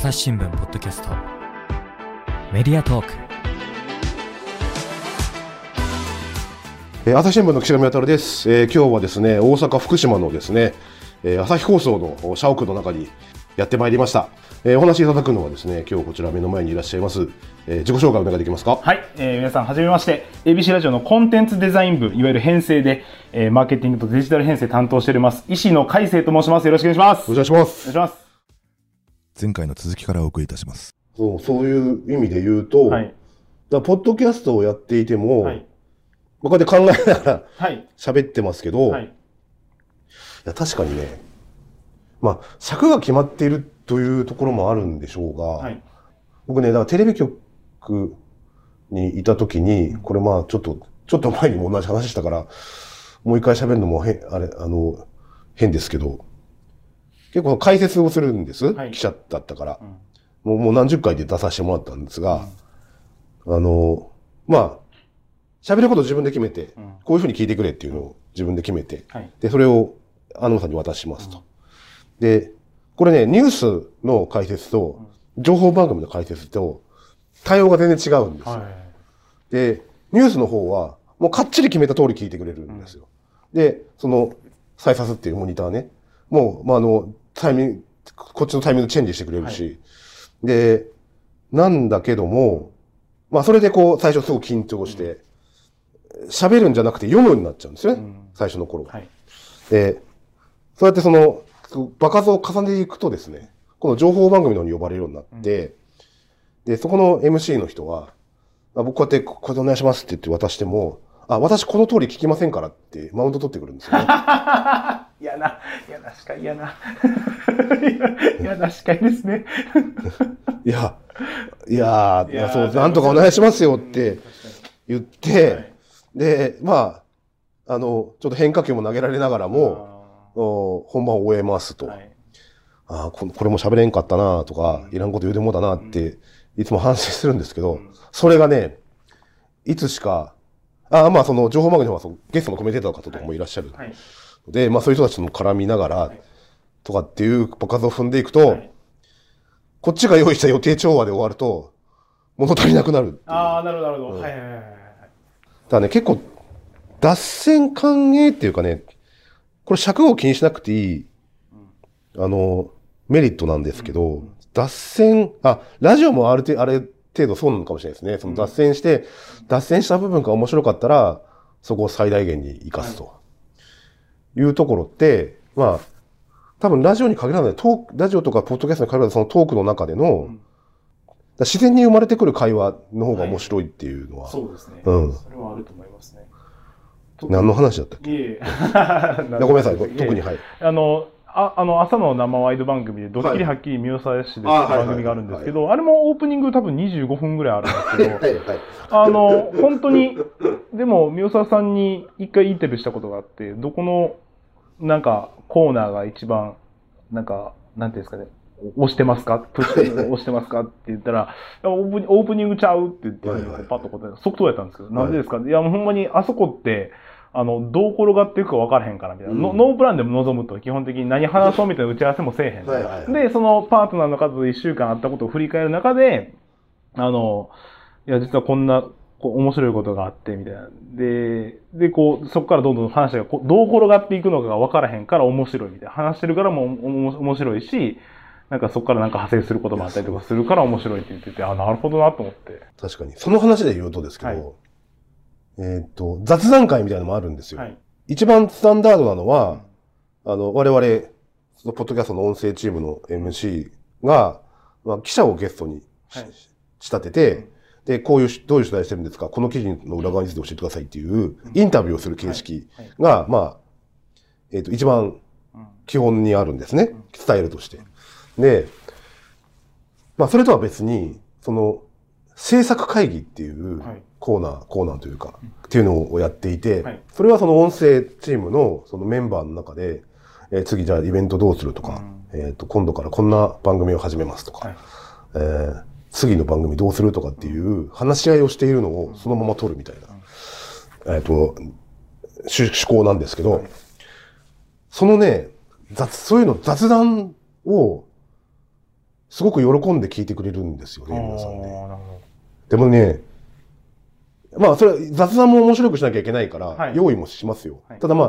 朝日新聞ポッドキャスト。メディアトーク。えー朝日新聞の岸上渉です、えー今日はですね大阪福島のですね、えー朝日放送の社屋の中にやってまいりました、えーお話しいただくのはですね今日こちら目の前にいらっしゃいます、えー自己紹介お願いできますか？はい、えー皆さんはじめまして。ABC ラジオのコンテンツデザイン部いわゆる編成で、えーマーケティングとデジタル編成担当しております石野海生と申します。よろしくお願いします。お願いしまおす願いします前回の続きからお送りいたします。そうそういう意味で言うと、はい。だからポッドキャストをやっていても、はい。まあこうやって考えながらはい。喋ってますけど、、はい。いや確かにねまあ尺が決まっているというところもあるんでしょうが、はい。僕ね、だからテレビ局にいた時に、これまあちょっと、ちょっと前にも同じ話したから、もう一回喋るのも変、あれ、あの、変ですけど、結構解説をするんです。はい記者だったから、んもう。もう何十回で出させてもらったんですが、あの、まあ、喋ることを自分で決めて、んこういうふうに聞いてくれっていうのを自分で決めて、はいで、それをアナウンサーに渡しますと。で、これね、ニュースの解説と、情報番組の解説と、対応が全然違うんですよ。はいで、ニュースの方は、もうかっちり決めた通り聞いてくれるんですよ。で、その、再サスっていうモニターね、もう、まあ、あの、タイミング、こっちのタイミングチェンジしてくれるし、で、なんだけども、まあ、それでこう、最初すごく緊張して、喋るんじゃなくて読むようになっちゃうんですよね、ん最初の頃は。はいで、そうやってその、場数を重ねていくとですね、この情報番組の方に呼ばれるようになって、で、そこの MC の人は、あ僕こうやって、ここでお願いしますって言って渡しても、あ、私この通り聞きませんからってマウント取ってくるんですよね。嫌な嫌な司会嫌な。嫌な司会 ですね。いや、いやーいやーそう、なんとかお願いしますよって言って、はいで、まあ、あの、ちょっと変化球も投げられながらも、お本番を終えますと。はい。ああ、ここれも喋れんかったなとか、いらんこと言うてもうだなって、いつも反省するんですけど、それがね、いつしか、ああ、まあその情報番組の方はゲストのコメンテーターの方とかもいらっしゃる。はいで、まあそういう人たちとも絡みながら、とかっていう場数を踏んでいくと、はい。こっちが用意した予定調和で終わると、物足りなくなる。ああなるほどなるほど、はいはいはいはいだからね、結構、脱線歓迎っていうかね、これ尺を気にしなくていい、あの、メリットなんですけど、脱線、あ、ラジオもある程度、ある程度そうなのかもしれないですね。その脱線して、脱線した部分が面白かったら、そこを最大限に活かすと。いうところって、まあ、多分ラジオに限らない、トーク、ラジオとかポッドキャストに限らないそのトークの中での、だから自然に生まれてくる会話の方が面白いっていうのは、そうですね、うん。それはあると思いますね。何の話だったっけ？いえ ごめんなさい、ええ特にはい。あの、ああの朝の生ワイド番組で、ドッキリはっきり見納めしで番組があるんですけど、あれもオープニング多分25分ぐらいあるんですけど、はい、はい。あの、本当に、でも、三沢さんに一回インタビューしたことがあって、どこの、なんか、コーナーが一番、なんか、なんていうんですかね、押してますか？プッシュ押してますか？って言ったら、オープニングちゃうって言って、パッと答えた。即答やったんですけど、なんでですか、い、や、もうほんまに、あそこって、あの、どう転がっていくか分からへんから、みたいな、うん。ノノープランでも望むと、基本的に何話そうみたいな打ち合わせもせえへん。はいはい。はいで、そのパートナーの数1週間あったことを振り返る中で、あの、いや、実はこんな、こう面白いことがあって、みたいな。で、で、こう、そこからどんどん話がこうどう転がっていくのかが分からへんから面白いみたいな。話してるからもおも面白いし、なんかそこからなんか派生することもあったりとかするから面白いって言ってて、あ、なるほどなと思って。確かに。その話で言うとですけど、はいえーっと、雑談会みたいなのもあるんですよ。はい。一番スタンダードなのは、あの、我々、そのポッドキャストの音声チームの MC が、まあ、記者をゲストにしはい仕立てて、で、こういうし、どういう取材してるんですか？この記事の裏側について教えてくださいっていう、インタビューをする形式が、まあ、えーっと、一番うん。基本にあるんですね。スタイルとして。で、まあ、それとは別に、その、制作会議っていうはい。コーナー、コーナーというか、っていうのをやっていて、はい。それはその音声チームのそのメンバーの中で、えー次じゃあイベントどうするとか、えっ、と、今度からこんな番組を始めますとか、はい。えー次の番組どうするとかっていう話し合いをしているのをそのまま撮るみたいな、えっ、と、趣趣向なんですけど、そのね、雑、そういうの雑談をすごく喜んで聞いてくれるんですよね、皆さんね。でもね、まあ、それは雑談も面白くしなきゃいけないから、はい。用意もしますよ。はい。ただまあ、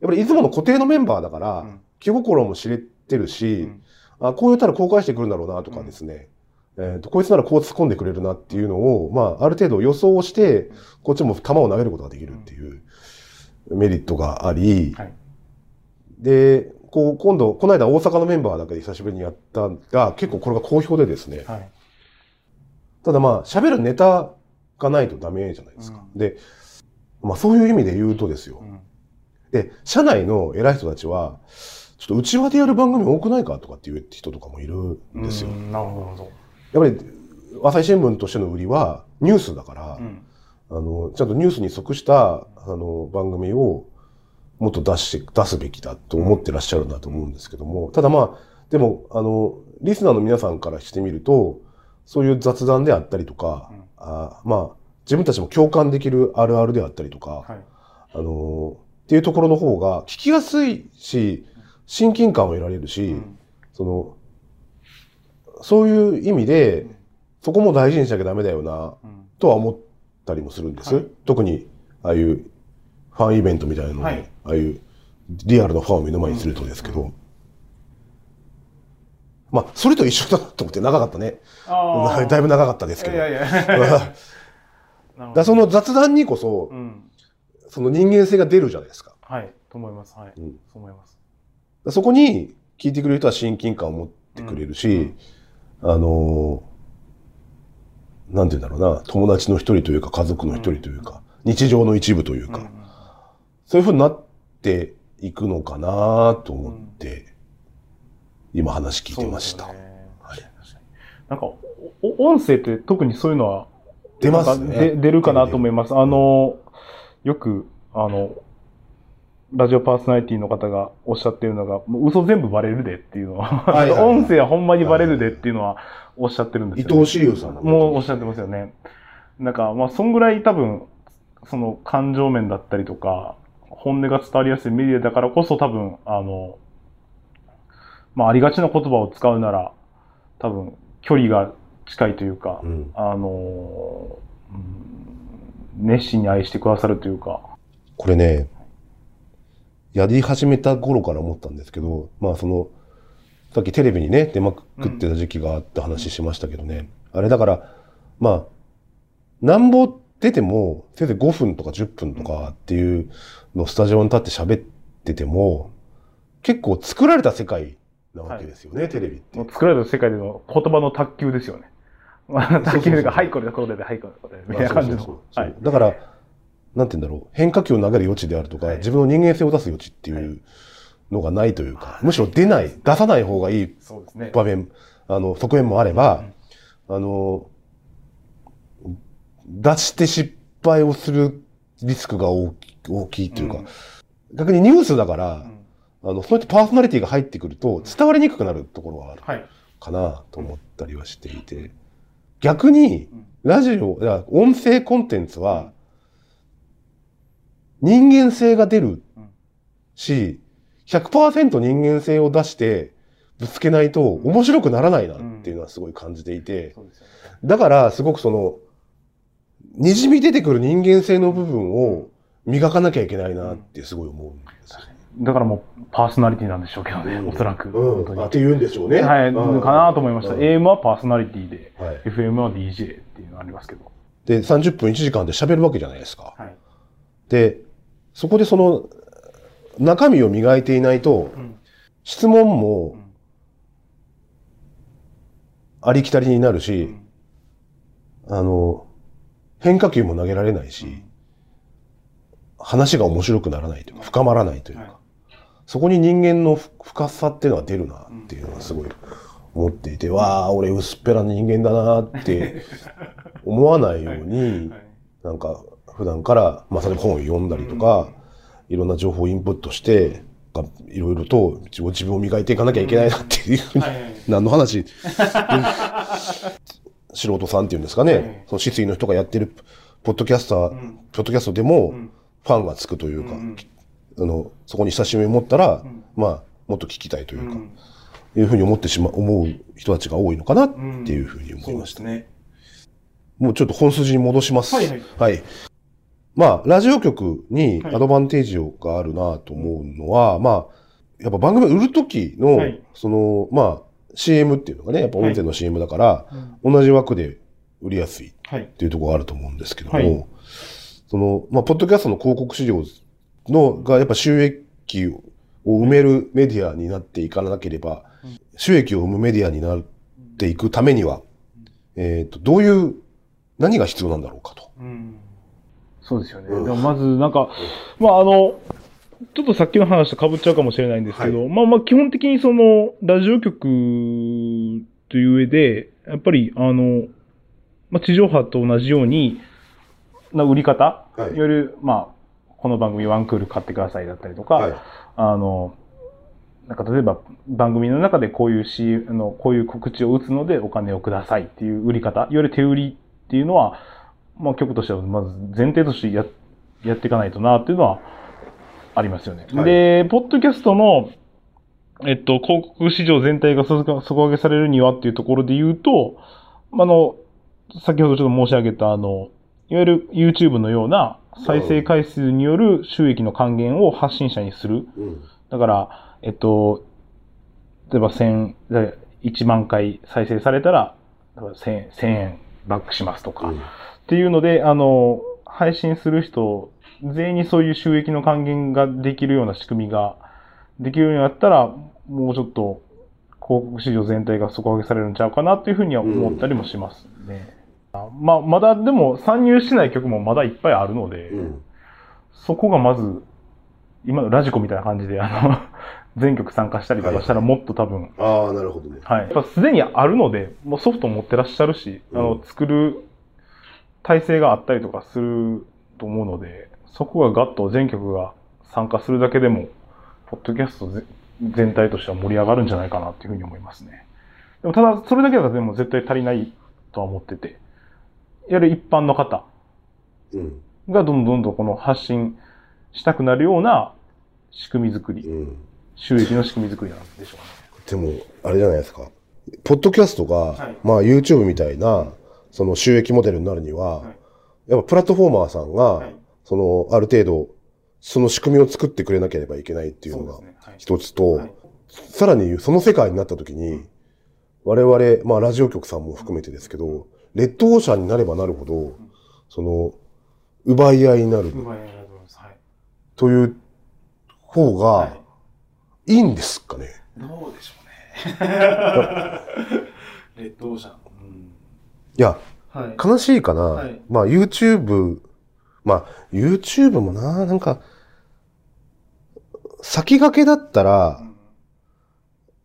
やっぱりいつもの固定のメンバーだから、うん。気心も知れてるし、うん。あこう言ったらこう返してくるんだろうなとかですね、えーとこいつならこう突っ込んでくれるなっていうのを、まあ、ある程度予想して、こっちも球を投げることができるっていうメリットがあり、はいで、こう、今度、この間大阪のメンバーだけで久しぶりにやったが、結構これが好評でですね、ど。はい。ただまあ、喋るネタがないとダメじゃないですか。うで、まあそういう意味で言うとですよう。んで、社内の偉い人たちは、ちょっと内輪でやる番組多くないかとかっていう人とかもいるんですよ。うんなるほど。やっぱり、朝日新聞としての売りはニュースだから、うん。あの、ちゃんとニュースに即した、あの、番組をもっと出して、出すべきだと思ってらっしゃるんだと思うんですけども、ただまあ、でも、あの、リスナーの皆さんからしてみると、そういう雑談であったりとか、うん。あまあ、自分たちも共感できるあるあるであったりとか、はい。あの、っていうところの方が聞きやすいし、親近感を得られるし、うん。その、そういう意味で、そこも大事にしなきゃダメだよな、うんとは思ったりもするんです。はい特に、ああいうファンイベントみたいなので、はいああいうリアルなファンを目の前にするとですけど、まあ、それと一緒だなと思って長かったね。だいぶ長かったですけど。いやいや。だその雑談にこそう、ん。その人間性が出るじゃないですか。はい。と思います。はい。うんそう思います。そこに聞いてくれる人は親近感を持ってくれるし、あのーなんて言うんだろうな、友達の一人というか家族の一人というか、日常の一部というか、うんそういう風になっていくのかなと思って、今話聞いてました。ねはいなんか、お音声って特にそういうのは出ますね。で出るかなと思います。あの、よく、あの、ラジオパーソナリティの方がおっしゃってるのが、もう嘘全部バレるでっていうのは、いはいはい。音声はほんまにバレるでっていうのはおっしゃってるんですよ、伊藤志龍さんももうおっしゃってますよね。なんか、まあ、そんぐらい多分、その感情面だったりとか、本音が伝わりやすいメディアだからこそ多分、あの、まあ、ありがちな言葉を使うなら、多分、距離が近いというか、うん。あの、うん熱心に愛してくださるというか、これね、やり始めた頃から思ったんですけど、まあその、さっきテレビにね、出まくってた時期があって話しましたけどね。あれだから、まあ、なんぼ出ても、せいぜい5分とか10分とかっていうのをスタジオに立って喋ってても、結構作られた世界なわけですよね、テレビって作られた世界での言葉の卓球ですよね。まあ、卓球というか、はい、これで、これで、はい、これで、これで、みたいな感じの。だから、なんて言うんだろう、変化球を投げる余地であるとか、はい。自分の人間性を出す余地っていうのがないというか、むしろ出ない、出さない方がいい。場面、あの、側面もあれば、あの、出して失敗をするリスクが大き大きいというか、うん。逆にニュースだから、うん。あの、そうやってパーソナリティが入ってくると伝わりにくくなるところがあるはい。かなと思ったりはしていて、逆にうん、ラジオ、音声コンテンツは、人間性が出るうんし、100%人間性を出してぶつけないと面白くならないなっていうのはすごい感じていて。だからすごくその、滲み出てくる人間性の部分を磨かなきゃいけないなってすごい思うんですよ。だからもう、パーソナリティなんでしょうけどね、うんおそらく。うん。って言うんでしょうね。はい、うんかなと思いました。うん AM はパーソナリティで、はい。FM は DJ っていうのありますけど。で、30分1時間で喋るわけじゃないですか。はい。で、そこでその、中身を磨いていないと、うん。質問もうんありきたりになるし、うん。あの、変化球も投げられないし、話が面白くならないというか、深まらないというか、はい。そこに人間のふ深さっていうのは出るなっていうのはすごい思っていて、わあ、俺薄っぺらな人間だなって思わないように、はい。なんか普段から、まあ、例えば本を読んだりとか、いろんな情報をインプットして、がいろいろと自分を磨いていかなきゃいけないなっていうふうに、はいはい。何の話？素人さんっていうんですかね、はいその失意の人がやってるポッドキャスター、ん。ポッドキャストでもん。ファンがつくというか、うんあのそこに親しみを持ったら、ん。まあもっと聞きたいというか、うん。いうふうに思ってしまう、思う人たちが多いのかなっていうふうに思いました。ね。もうちょっと本筋に戻します。はい。はいまあ、ラジオ局にはい。アドバンテージがあるなと思うのは、まあ、やっぱ番組売るときの、はい。その、まあ、CM っていうのがね、やっぱ音声の CM だから、同じ枠で売りやすいっはい。ていうところがあると思うんですけども、はい。その、まあ、ポッドキャストの広告市場の、がやっぱ収益を埋めるメディアになっていかなければ、うん。収益を生むメディアになっていくためには、えっ、と、どういう、何が必要なんだろうかと。うんそうですよね。うんでもまず、なんか、まあ、あの、ちょっとさっきの話と被っちゃうかもしれないんですけど、まあまあ、基本的にその、ラジオ局という上で、やっぱり、あの、まあ、地上波と同じように、な売り方、はいいわゆる、まあ、この番組ワンクール買ってくださいだったりとか、はい。あの、なんか例えば番組の中でこういう C、あの、こういう告知を打つのでお金をくださいっていう売り方、いわゆる手売りっていうのは、まあ局としてはまず前提としてややっていかないとなっていうのはありますよね。はいで、ポッドキャストの、えっと、広告市場全体が底底上げされるにはっていうところで言うと、あの、先ほどちょっと申し上げた、あの、いわゆる YouTube のような再生回数による収益の還元を発信者にする。うん。だから、えっと、例えば1000、で1万回再生されたら、だから1000 1000円バックしますとか、っていうので、あの、配信する人、全員にそういう収益の還元ができるような仕組みができるようになったら、もうちょっと広告市場全体が底上げされるんちゃうかなっていうふうには思ったりもしますね。まあ、まだでも参入してない曲もまだいっぱいあるので、うん。そこがまず、今のラジコみたいな感じで、あの、全曲参加したりとかしたらもっと多分、ああ、なるほどね。はい。やっぱすでにあるので、もうソフト持ってらっしゃるし、あの、うん作る体制があったりとかすると思うので、そこがガッと全曲が参加するだけでも、ポッドキャストぜ全体としては盛り上がるんじゃないかなっていうふうに思いますね。でもただ、それだけだとでも絶対足りないとは思ってて、いわゆる一般の方うん。がどんどんどんどんこの発信したくなるような仕組み作り、うん。収益の仕組み作りなんでしょうね。でも、あれじゃないですか。ポッドキャストが、はいまあ YouTube みたいな、その収益モデルになるには、はいやっぱプラットフォーマーさんが、はいその、ある程度、その仕組みを作ってくれなければいけないっていうのが一つと、はいさらにその世界になった時に、我々、まあラジオ局さんも含めてですけど、レッドオーシャンになればなるほど、その、奪い合いになる奪い合いだと思います。はい。という方がはいいいんですかね？どうでしょうね。レッドオーシャン。いや、はい。悲しいかな。はいまあ YouTube、まあ YouTube もな、なんか、先駆けだったら、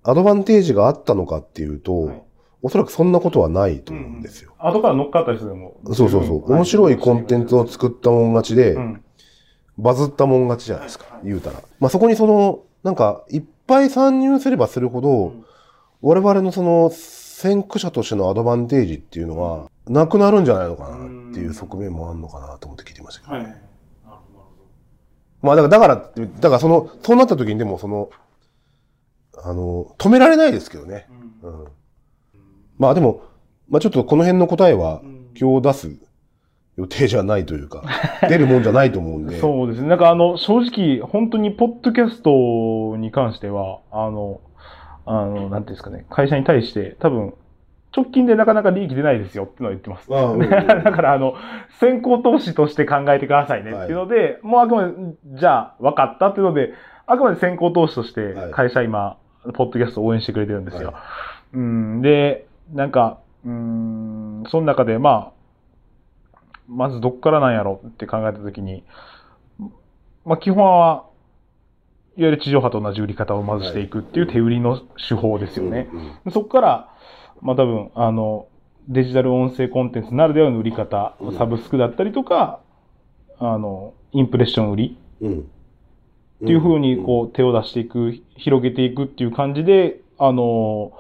アドバンテージがあったのかっていうと、はいおそらくそんなことはないと思うんですよ。後から乗っかった人でも。そうそうそう。面白いコンテンツを作ったもん勝ちで、うん。バズったもん勝ちじゃないですか、はい言うたら。まあそこにその、なんか、いっぱい参入すればするほど、ん我々のその、先駆者としてのアドバンテージっていうのは、なくなるんじゃないのかなっていう側面もあるのかなと思って聞いてましたけど。はい。なるほど、まあだから、だから、だからその、そうなった時にでもその、あの、止められないですけどね。まあでも、まあちょっとこの辺の答えはうん今日出す予定じゃないというか、出るもんじゃないと思うんで。そうですね。なんかあの、正直、本当にポッドキャストに関しては、あの、あの、なんていうんですかね、会社に対して、多分、直近でなかなか利益出ないですよってのは言ってます。うん だから、あの、先行投資として考えてくださいねっていうので、もうあくまで、じゃあ、分かったっていうので、あくまで先行投資としてはい、会社今、ポッドキャストを応援してくれてるんですよ。はうん、で、なんか、うん、その中で、まあ、まずどっからなんやろって考えたときに、まあ基本は、いわゆる地上波と同じ売り方をまずしていくっていう手売りの手法ですよね。そこから、まあ多分、あの、デジタル音声コンテンツならではの売り方うん、サブスクだったりとか、あの、インプレッション売り。っていう風にこう手を出していく、広げていくっていう感じで、あの、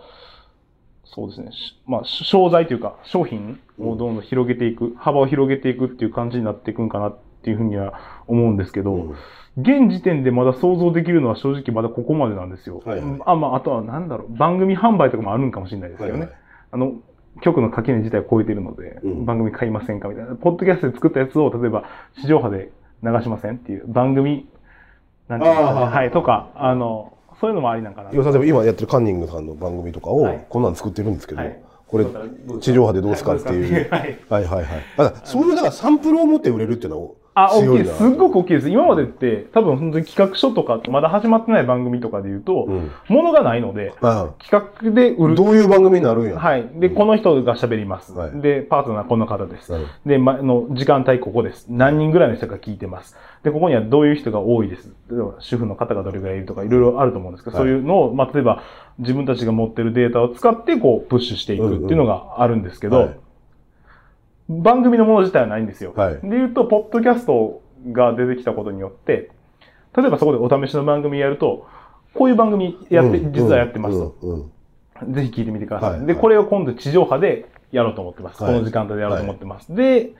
そうですね。しまあ、し商材というか商品をどんどん広げていく、幅を広げていくっていう感じになっていくんかなっっていうふうには思うんですけど、うん現時点でまだ想像できるのは正直まだここまでなんですよ。はいはいあ、まあ、あとはなんだろう、番組販売とかもあるんかもしれないですよね。はいはいあの、局の垣根自体を超えてるので、うん番組買いませんかみたいな。ポッドキャストで作ったやつを、例えば、地上波で流しませんっていう番組、なんていうんですかはい、とか、あの、そういうのもありなんかな。要は例えば今やってるカンニングさんの番組とかをはいこんなん作ってるんですけど、はいこれ地上波でどうすかっていう。はい。はいはいそういうだからサンプルを持って売れるっていうのはあ、大き強いす。すっごく大きいです。今までって、多分本当に企画書とか、まだ始まってない番組とかで言うと、うん。ものがないので、あ企画で売る。どういう番組になるんや？はい。で、この人が喋ります。はいで、パートナーこの方です。で、ま、の時間帯ここです。何人ぐらいの人が聞いてます。で、ここにはどういう人が多いです。例えば主婦の方がどれぐらいいるとか、いろいろあると思うんですけど、はいそういうのを、まあ、例えば自分たちが持ってるデータを使って、こう、プッシュしていくっていうのがあるんですけど、はい番組のもの自体はないんですよ。はいで言うと、ポッドキャストが出てきたことによって、例えばそこでお試しの番組やると、こういう番組やって、うん実はやってますと。うんうんぜひ聞いてみてください。で、はいはいこれを今度地上波でやろうと思ってます。はいこの時間帯でやろうと思ってます。で、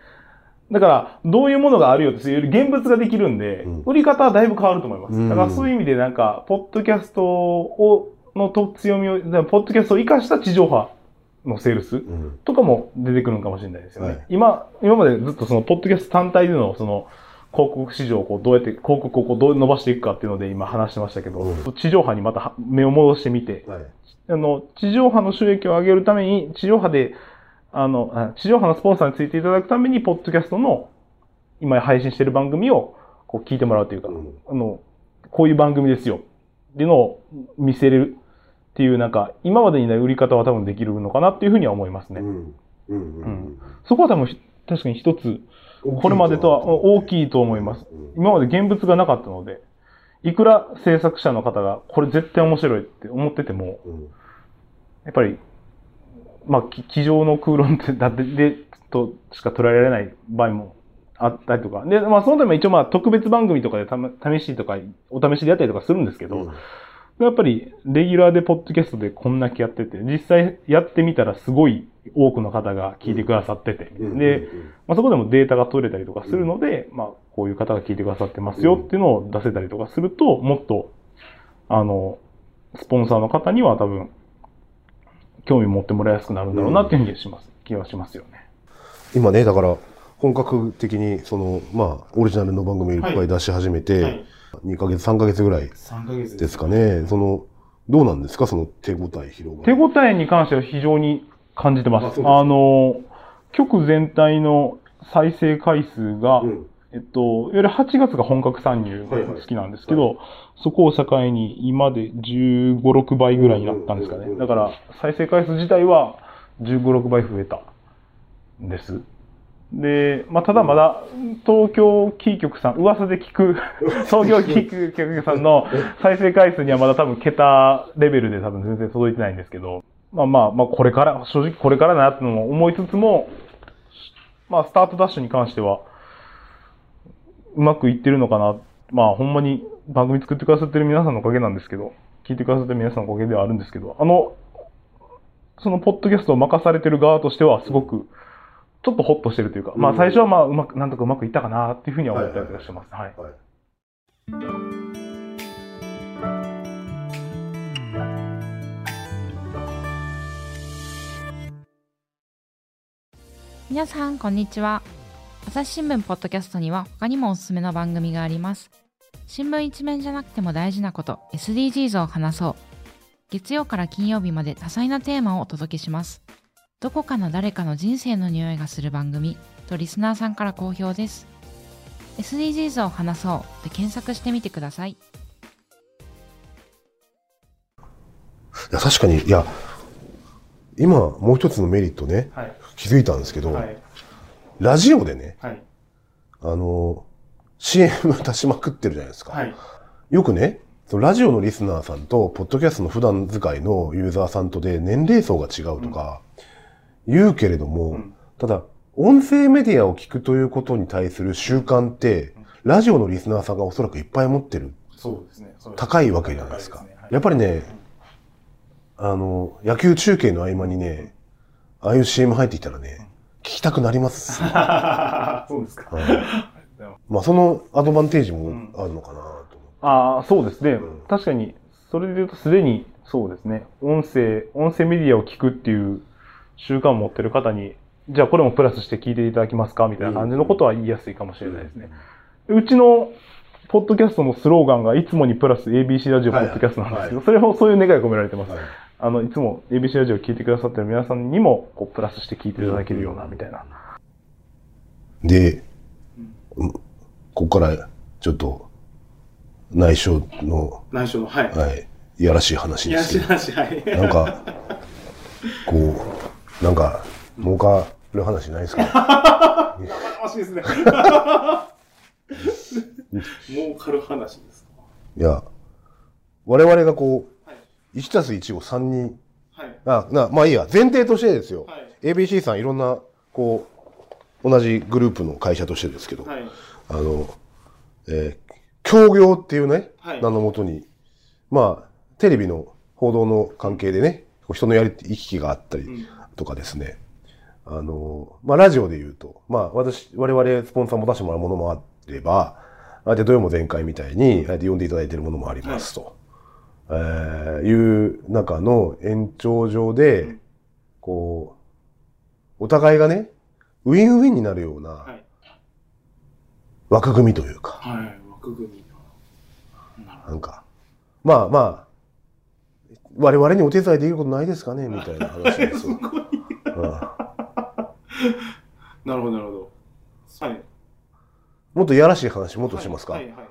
だから、どういうものがあるよっていうより現物ができるんで、うん売り方はだいぶ変わると思います。うんだからそういう意味でなんか、ポッドキャストを、のと強みを、ポッドキャストを活かした地上波のセールスうんとかも出てくるのかもしれないですよね。はい今、今までずっとその、ポッドキャスト単体での、その、広告市場をこうどうやって、広告をこうどう伸ばしていくかっていうので今話してましたけど、うん地上波にまたは目を戻してみて、はいあの、地上波の収益を上げるために、地上波で、あの、あ地上波のスポンサーについていただくために、ポッドキャストの、今配信している番組を、こう聞いてもらうというか、うんあの、こういう番組ですよ。っていうのを見せれるっていう、なんか、今までにない売り方は多分できるのかなっていうふうには思いますね。そこは多分ひ、確かに一つ、これまでとは大きいと思います。今まで現物がなかったので、いくら制作者の方が、これ絶対面白いって思ってても、うん。やっぱり、まあ、き机上の空論って、だって、で、としか捉えられない場合もあったりとか。で、まあ、そのため一応まあ、特別番組とかで試しとか、お試しでやったりとかするんですけど、うんやっぱり、レギュラーでポッドキャストでこんだけやってて、実際やってみたらすごい多くの方が聞いてくださってて、うんで、まあ、そこでもデータが取れたりとかするので、まあ、こういう方が聞いてくださってますよっていうのを出せたりとかすると、もっと、あの、スポンサーの方には多分、興味持ってもらいやすくなるんだろうなっていう気がします。気がしますよね。今ねだから本格的にそのまあオリジナルの番組をいっぱい出し始めて、2ヶ月3ヶ月ぐらい3ヶ月ですかね。そのどうなんですか？その手応え広が手る応えに関しては非常に感じてます。ああの、曲全体の再生回数が、うん。えっと、いわゆる8月が本格参入が好きなんですけど、そこを境に今で15、6倍ぐらいになったんですかね。だから、再生回数自体は15、6倍増えたんです。で、まあ、ただまだ、東京キー局さん、噂で聞く、創業キー局さんの再生回数にはまだ多分桁レベルで多分全然届いてないんですけど、まあまあ、まあこれから、正直これからだなってのも思いつつも、まあスタートダッシュに関しては、うまくいってるのかな。まあほんまに番組作ってくださってる皆さんのおかげなんですけど、聞いてくださってる皆さんのおかげではあるんですけど、あの、そのポッドキャストを任されてる側としてはすごく、ちょっとホッとしてるというか、まあ最初はまあうまく、なんとかうまくいったかなっていうふうには思ったりとかしてます。はい。はい。皆さんこんにちは。朝日新聞ポッドキャストには他にもおすすめの番組があります。新聞一面じゃなくても大事なこと SDGs を話そう。月曜から金曜日まで多彩なテーマをお届けしますどこかの誰かの人生の匂いがする番組とリスナーさんから好評です SDGs を話そうで検索してみてくださいいや確かにいや今もう一つのメリットねはい。気づいたんですけど、はい。ラジオでねはい。あの CM 出しまくってるじゃないですか、はい。よくねそのラジオのリスナーさんとポッドキャストの普段使いのユーザーさんとで年齢層が違うとか言うけれども、うんただ音声メディアを聞くということに対する習慣ってラジオのリスナーさんがおそらくいっぱい持ってるそうですね。高いわけじゃないですか。すねやっぱりね、あの、野球中継の合間にね、ああいう CM 入ってきたらね、聞きたくなります。は いそうですか。はいあまあそのアドバンテージもあるのかなと思って。ああ、そうですね。うん確かに、それで言うとすでに、そうですね。音声、音声メディアを聞くっていう習慣を持ってる方に、じゃあこれもプラスして聞いていただきますか？みたいな感じのことは言いやすいかもしれないですね。うちの、ポッドキャストのスローガンがいつもにプラス ABC ラジオポッドキャストなんですけど、はいそれもそういう願いが込められてます。はいあの、いつも ABC ラジオを聞いてくださってる皆さんにも、こう、プラスして聞いていただけるような、みたいな。で、うんここからちょっと内緒の、内緒の、はい。はい、いやらしい話ですけど、なし、はい。なんか、こう、なんか、儲かる話ないですか？楽しいですね。儲かる話ですか？いや、我々がこはい。う、1たす1を3に、はい。あ、な、まあいいや、前提としてですよ。はい ABC さんいろんな、こう、同じグループの会社としてですけど、はい。あの、えー協業っていうね、はい名のもとに、まあ、テレビの報道の関係でね、こう人のやり、行き来があったりうんとかですね、あの、まあ、ラジオで言うと、まあ、私、我々スポンサーも出してもらうものもあれば、あえて土曜も前回みたいに、あえて呼んでいただいているものもありますと、えーいう中の延長上で、こう、お互いがね、ウィンウィンになるようなはい。枠組みというか、はい。枠組み。なんか、まあまあ、我々にお手伝いできることないですかねみたいな話ですよ。うんなるほど、なるほど。はい。もっといやらしい話もっとしますか、はいい、はい。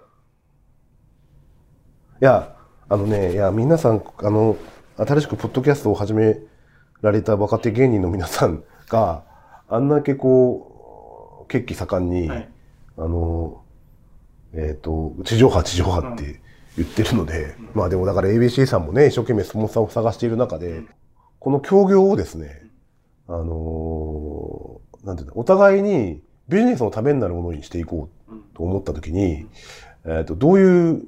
や、あのね、いや、皆さん、あの、新しくポッドキャストを始められた若手芸人の皆さんが、あんだけこう、血気盛んに、はい。あの、えっ、と、地上波、地上波って言ってるので、まあでもだから ABC さんもね、一生懸命スポンサーを探している中で、この協業をですね、あのーなんていうの、お互いにビジネスのためになるものにしていこうと思ったときに、えっ、と、どういう、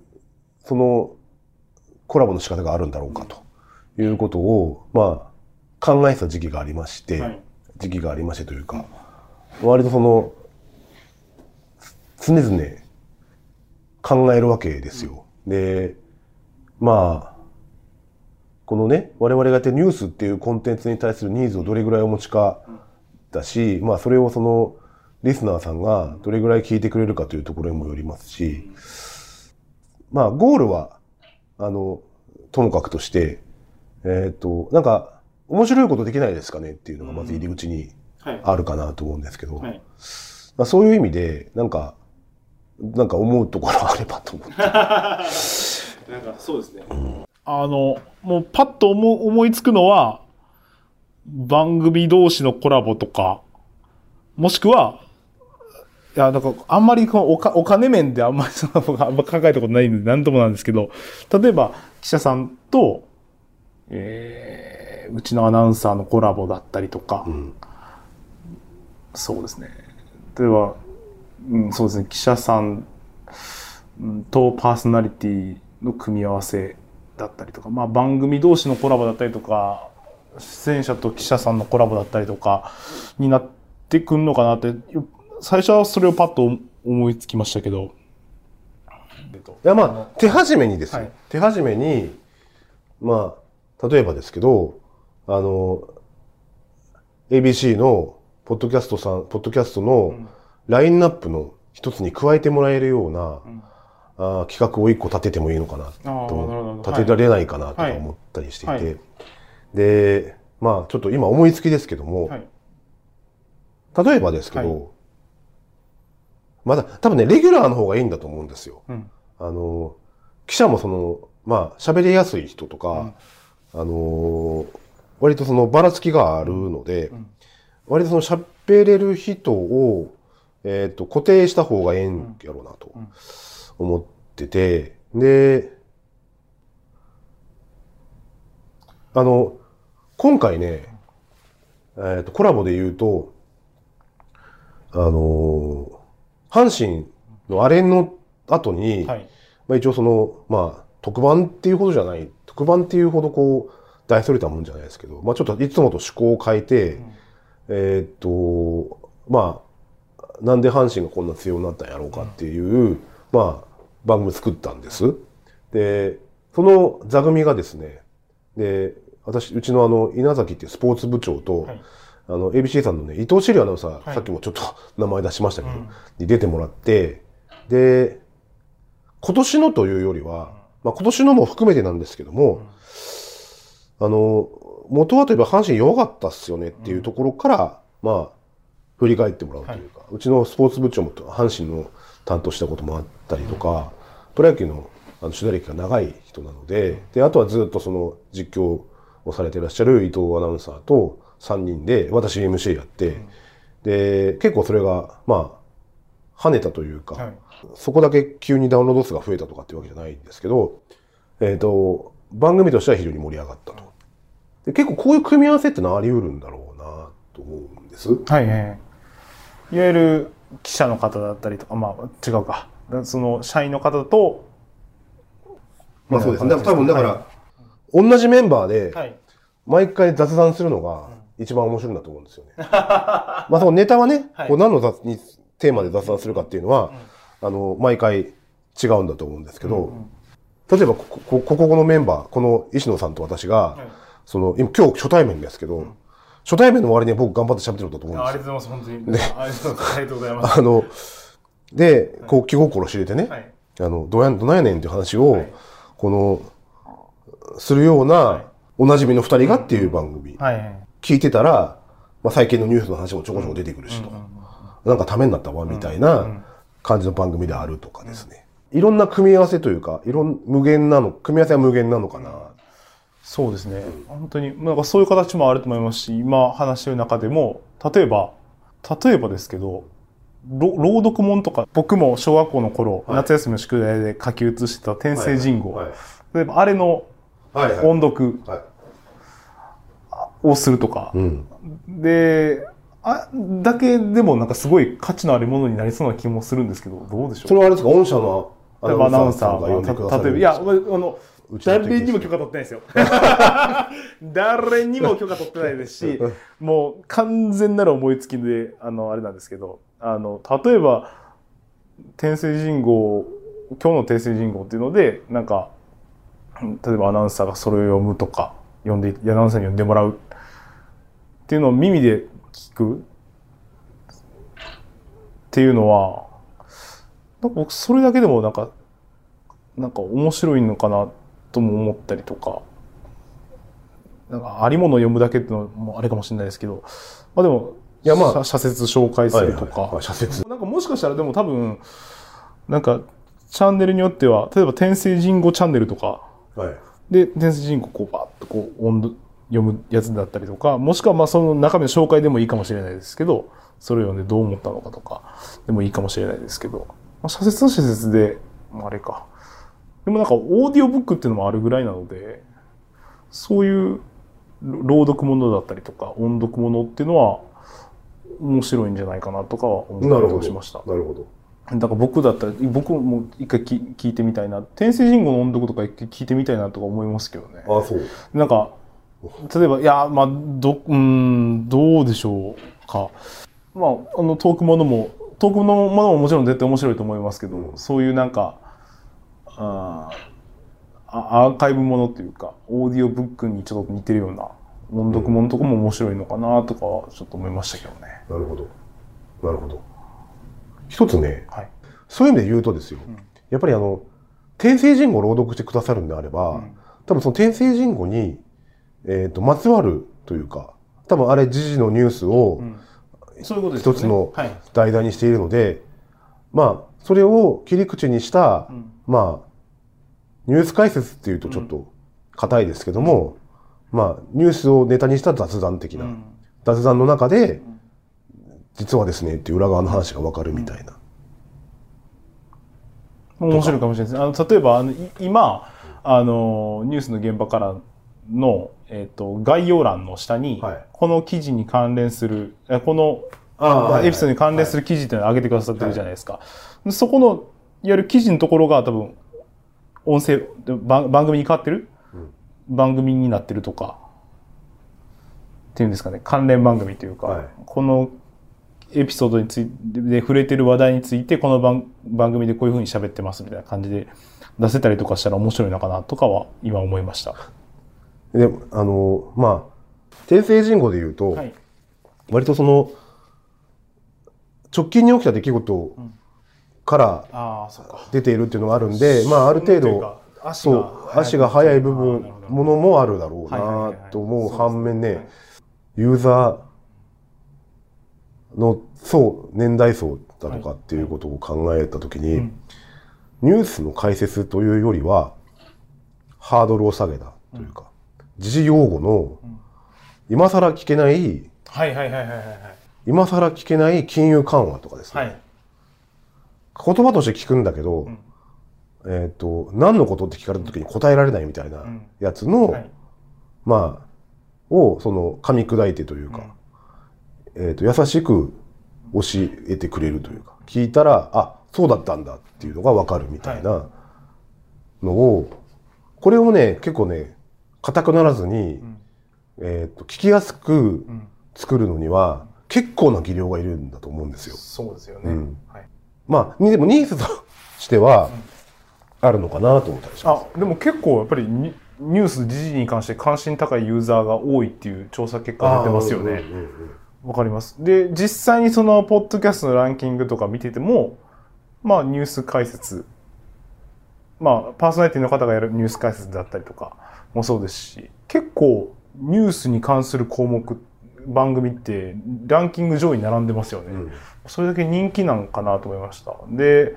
その、コラボの仕方があるんだろうかということを、まあ、考えてた時期がありまして、はい。時期がありましてというか、割とその、常々考えるわけですよ。で、まあ、このね、我々がやってるニュースっていうコンテンツに対するニーズをどれぐらいお持ちかだし、まあそれをその、リスナーさんがどれぐらい聞いてくれるかというところにもよりますし、まあゴールは、あの、ともかくとして、えっ、と、なんか、面白いことできないですかねっていうのがまず入り口にはい。あるかなと思うんですけど、はい。まあ、そういう意味で、なんか、なんか思うところあればと思って。なんか、そうですね。あの、もうパッと思う思いつくのは、番組同士のコラボとか、もしくは、いや、なんか、あんまりこのおかお金面であんまりその、僕あんま考えたことないんで、なんともなんですけど、例えば、記者さんと、えー、うちのアナウンサーのコラボだったりとか、うん。そうですね。例えば、うん、そうですね、記者さんとパーソナリティの組み合わせだったりとか、まあ番組同士のコラボだったりとか、出演者と記者さんのコラボだったりとかになってくんのかなって、最初はそれをパッと思いつきましたけど。いや、まあ、手始めにですよ。はい手始めに、まあ、例えばですけど、あの、ABC のポッドキャストさん、ポッドキャストのラインナップの一つに加えてもらえるような、んあー企画を一個立ててもいいのかなと立てられないかなとかはい。思ったりしていて、はい。で、まあちょっと今思いつきですけども、はい。例えばですけど、はい。まだ多分ね、レギュラーの方がいいんだと思うんですよ。うん。あの、記者もその、まあ喋りやすい人とか、あの、割とそのばらつきがあるので、ん。割とその喋れる人を、えっ、と、固定した方がええんやろうなとん思ってて、で、あの、今回ね、えっ、と、コラボで言うと、あのー阪神のあれの後に、はい。まあ一応その、まあ、特番っていうほどじゃない、特番っていうほどこう、大それたもんじゃないですけど、まあちょっといつもと趣向を変えて、えーっと、まあ、なんで阪神がこんな強くなったんやろうかっていう、まあ、番組作ったんです。で、その座組がですね、で、私、うちのあの、稲崎っていうスポーツ部長と、はい。あの、ABC さんのね、伊藤シリアナウンサー、はい。さっきもちょっと 名前出しましたけど、うん。に出てもらって、で、今年のというよりは、まあ今年のも含めてなんですけども、あの、元はといえば阪神弱かったっすよねっていうところから、まあ、振り返ってもらうというか、うちのスポーツ部長も阪神の担当したこともあったりとか、プロ野球のあの取材歴が長い人なので、で、あとはずっとその実況をされていらっしゃる伊藤アナウンサーと3人で、私 MC やって、で、結構それが、まあ、跳ねたというか、はいそこだけ急にダウンロード数が増えたとかっていうわけじゃないんですけど、えっ、と、番組としては非常に盛り上がったと。で結構こういう組み合わせってのはあり得るんだろうなと思うんです。はいはい。いわゆる記者の方だったりとか、まあ違うか。その社員の方と、まあそうですね。多分だから、同じメンバーではい。毎回雑談するのが一番面白いんだと思うんですよね。まあそのネタはね、はいこう何の雑にテーマで雑談するかっていうのは、あの、毎回違うんだと思うんですけど、例えばここ、こここのメンバー、この石野さんと私が、その、今今日初対面ですけど、初対面の割には僕頑張って喋ってるんだと思うんああですよ。りがとうございます、本当に。ありがとうございます あの、で、こう気心知れてね、はい。あの、どうやん、どないやねんっていう話を、はいこの、するような、はいおなじみの二人がっていう番組。聞いてたら、まあ、最近のニュースの話もちょこちょこ出てくるしと、なんかためになったわ、みたいな感じの番組であるとかですね。いろんな組み合わせというか、いろん、無限なの、組み合わせは無限なのかな。そうですね。本当に、なんかそういう形もあると思いますし、今話してる中でも、例えば、例えばですけど、ろ朗読本とか、僕も小学校の頃、はい夏休みの宿題で書き写してた天聖人語、はい。例えばあれのはい、はい。音読はい。をするとか、うん。で、あ、だけでもなんかすごい価値のあるものになりそうな気もするんですけど、どうでしょうそれはあれですか、御社のアナウンサーが例えば、るいや、あの、誰にも許可取ってないですよ。誰にも許可取ってないですし、もう完全なる思いつきで、あの、あれなんですけど、あの、例えば、天聖人号、今日の天聖人号っていうので、なんか、例えばアナウンサーがそれを読むとか、読んで、アナウンサーに読んでもらう。っていうのを耳で聞く。っていうのは、なんか僕それだけでもなんか、なんか面白いのかなとも思ったりとか、なんかありものを読むだけってのもあれかもしれないですけど、まあでも、いやまあ社社説紹介するとか、はいはいはい。社説。なんかもしかしたらでも多分、なんかチャンネルによっては、例えば天聖人語チャンネルとか、はい。で、天聖人語こうバーッとこう音読読むやつだったりとか、もしくはまあその中身の紹介でもいいかもしれないですけど、それを読んでどう思ったのかとか。でもいいかもしれないですけど、まあ、社説の社説で、まあ、あれか。でもなんかオーディオブックっていうのもあるぐらいなので、そういう朗読ものだったりとか音読ものっていうのは面白いんじゃないかなとかは思ったりしました。なるほど。だから僕だったら、僕も一回き聞いてみたいな。天聖人語の音読とか一回聞いてみたいなとか思いますけどね。ああ、そう。なんか、例えば、いや、まあ、ど、うーん、どうでしょうか。まあ、あの、トークものも、トークのものももちろん絶対面白いと思いますけど、そういうなんか、あアーカイブものっていうか、オーディオブックにちょっと似てるような音読ものとかも面白いのかなとかはちょっと思いましたけどね。なるほど。なるほど。一つね、はい。そういう意味で言うとですよ、やっぱりあの、天聖人語を朗読してくださるんであれば、多分その天聖人語に、えっ、と、まつわるというか、多分あれ時事のニュースをそういうことですよね。一つのはい。題材にしているので、まあ、それを切り口にした、んまあ、ニュース解説っていうとちょっと硬いですけども、まあ、ニュースをネタにした雑談的な、うん。雑談の中で、実はですねっていう裏側の話がわかるみたいな。面白いかもしれないです。あの例えばあのい今あのニュースの現場からの、えっと概要欄の下に、はい。この記事に関連するえこのあエピソードに関連する記事っていうのを上げてくださってるじゃないですか。そこのいわゆる記事のところが多分音声番番組に変わってる、番組になってるとか。っていうんですかね。関連番組というか、はい。このエピソードについてで触れてる話題についてこの番番組でこういうふうに喋ってますみたいな感じで出せたりとかしたら面白いのかなとかは今思いました。で、あの、まあ、天聖人語で言うと、はい。割とその、直近に起きた出来事からあか。出ているっていうのがあるんで、まあ、ある程度、そう、足が速い部分、ものもあるだろうなと思う反面ね、ユーザーの層、年代層だとかっていうことを考えたときに、うんニュースの解説というよりは、ハードルを下げたというか、時事用語の、今更聞けない。今更聞けない金融緩和とかですね。はい。言葉として聞くんだけど、んえっ、と、何のことって聞かれた時に答えられないみたいなやつの、はい。まあ、を、その、噛み砕いてというか、えっ、と、優しく教えてくれるというか、聞いたら、あ、そうだったんだっていうのがわかるみたいなのを、これをね、結構ね、硬くならずに、えっ、と、聞きやすくん作るのには、結構な技量がいるんだと思うんですよ。そうですよね。うんはい。まあ、にでもニーズとしては、あるのかなと思ったりします。あ、でも結構やっぱりニニュース、時事に関して関心高いユーザーが多いっていう調査結果出てますよね。うんうんうんわかります。で、実際にその、ポッドキャストのランキングとか見てても、まあ、ニュース解説、まあ、パーソナリティの方がやるニュース解説だったりとかもそうですし、結構、ニュースに関する項目、番組って、ランキング上位に並んでますよね。うんそれだけ人気なんかなと思いました。で、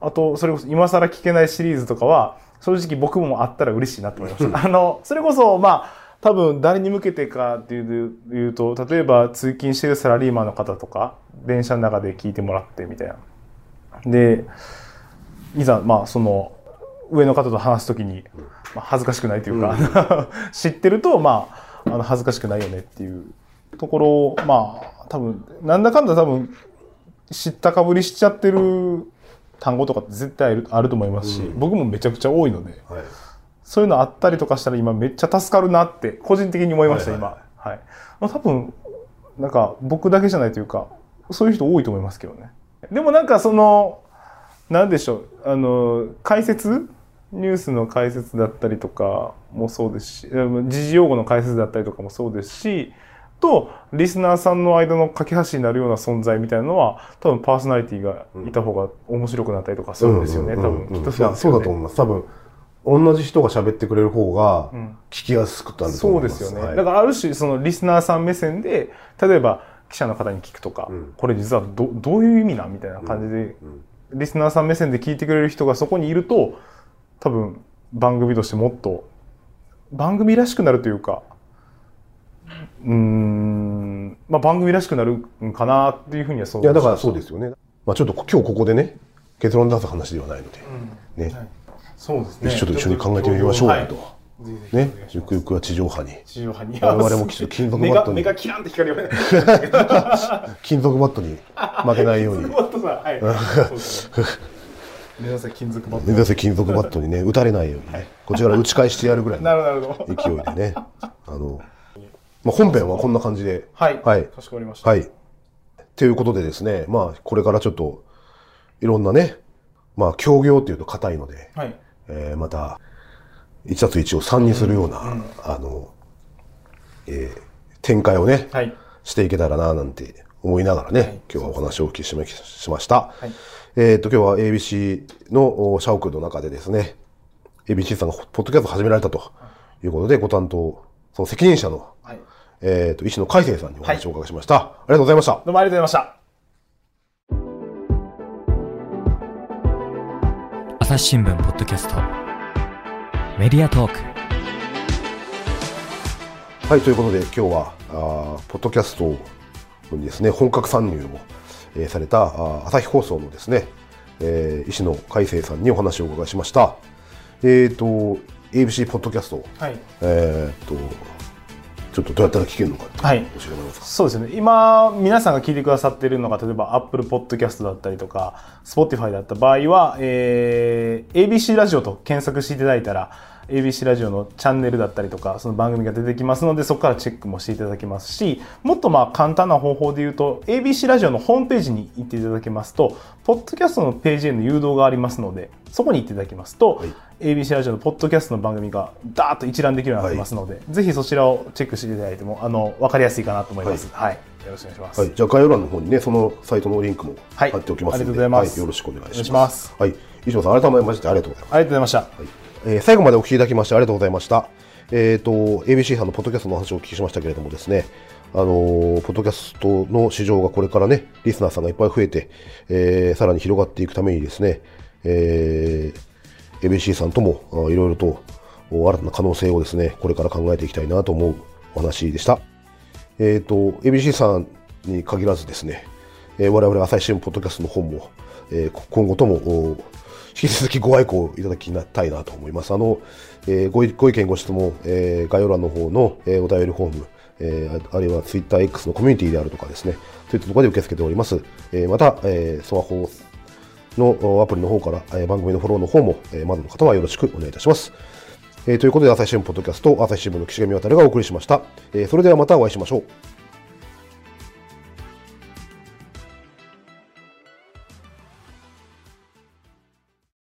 あと、それこそ今更聞けないシリーズとかは、正直僕もあったら嬉しいなと思いました。あの、それこそ、まあ、多分誰に向けてかっていうと、例えば通勤してるサラリーマンの方とか、電車の中で聞いてもらってみたいな。で、いざ、まあ、その、上の方と話すときに、まあ、恥ずかしくないというか、知ってると、まあ、あの恥ずかしくないよねっていうところを、まあ、多分、なんだかんだ多分、知ったかぶりしちゃってる単語とかって絶対あると思いますし、僕もめちゃくちゃ多いので、はいそういうのあったりとかしたら今めっちゃ助かるなって個人的に思いました、はいはい今。はい。まあ多分、なんか僕だけじゃないというか、そういう人多いと思いますけどね。でもなんかその、なんでしょう、あの、解説？ニュースの解説だったりとかもそうですし、時事用語の解説だったりとかもそうですし、と、リスナーさんの間の架け橋になるような存在みたいなのは、多分パーソナリティがいた方が面白くなったりとかするんですよね、うん多分。うんうんいきっとそうだと思います。多分、同じ人が喋ってくれる方がん聞きやすくなるとそう思います。ですよね。はいだからある種そのリスナーさん目線で例えば記者の方に聞くとか、うんこれ実はどどういう意味なんみたいな感じで、リスナーさん目線で聞いてくれる人がそこにいると多分番組としてもっと番組らしくなるというかうーん。まあ番組らしくなるんかなっていうふうにはそういや、だからそうですよね。まあちょっと今日ここでね、結論出す話ではないので、ね、そうですね。ちょっと一緒に考えてみましょうよと。はい。ね、ゆくゆくは地上波に。地上波に。我々もきっと金属バットに。目がキランって光る 金属バットに負けないように。金属。バットさんはい。目指せ金属バット。目指せ金属バットにね、打たれないようにね、こっちから打ち返してやるぐらいの 勢いでね。あの、まあ、本編はこんな感じで。はいはい。かしこまりましたはい。ということでですね、まあ、これからちょっと、いろんなね、まあ、協業っていうと硬いので、はいえーまた、1たつ1を3にするような、あの、えー展開をね、はいしていけたらな、なんて思いながらね、はい今日はお話をお聞きしました。はいえっ、と、今日は ABC のお社屋の中でですね、ABC さんがポッドキャストを始められたということで、ご担当、その責任者の、はいえっ、と、医師の海星さんにお話をお伺いしました。ありがとうございました。どうもありがとうございました朝日新聞ポッドキャストメディアトークはい、ということで今日は、あーポッドキャストにですね、本格参入を、えーされたあー朝日放送のですね、えー医師の海星さんにお話をお伺いしました。えっ、と、ABC ポッドキャスト、はいえっ、と、ちょっとどうやったら聞けるのかってはい。教えてもらえますか？そうですね。今皆さんが聞いてくださっているのが例えば Apple Podcast だったりとか Spotify だった場合は、えー ABC ラジオと検索していただいたら ABC ラジオのチャンネルだったりとか、その番組が出てきますので、そこからチェックもしていただけますし、もっとまあ簡単な方法で言うと、ABC ラジオのホームページに行っていただけますと、ポッドキャストのページへの誘導がありますので、そこに行っていただきますと、はい ABC ラジオのポッドキャストの番組がダーッと一覧できるようになってますので、ぜひそちらをチェックしていただいても、あの、わかりやすいかなと思います。はい。よろしくお願いします。はい、じゃあ概要欄の方にね、そのサイトのリンクもはい貼っておきますので、ありがとうございますはよろしくお願いします。はい、以上さん、改めましてありがとうございます。ありがとうございました。えー最後までお聞きいただきましてありがとうございました。えっ、と、ABC さんのポッドキャストの話をお聞きしましたけれどもですね、あのーポッドキャストの市場がこれからね、リスナーさんがいっぱい増えて、えーさらに広がっていくためにですね、えー ABC さんともいろいろと新たな可能性をですね、これから考えていきたいなと思うお話でした。えっ、と、ABC さんに限らずですね、えー我々朝日新聞ポッドキャストの本も、えー今後とも引き続きご愛顧いただきたいなと思います。あの、えーご意ご意見、ご質問、えー概要欄の方の、えーお便りフォーム、えーあるいは TwitterX のコミュニティであるとかですね、そういったところで受け付けております。えーまた、えースマホのアプリの方から、え番組のフォローの方も、えまだの方はよろしくお願いいたします。えということで、朝日新聞ポッドキャスト、朝日新聞の岸上渡がお送りしました。えそれではまたお会いしましょう。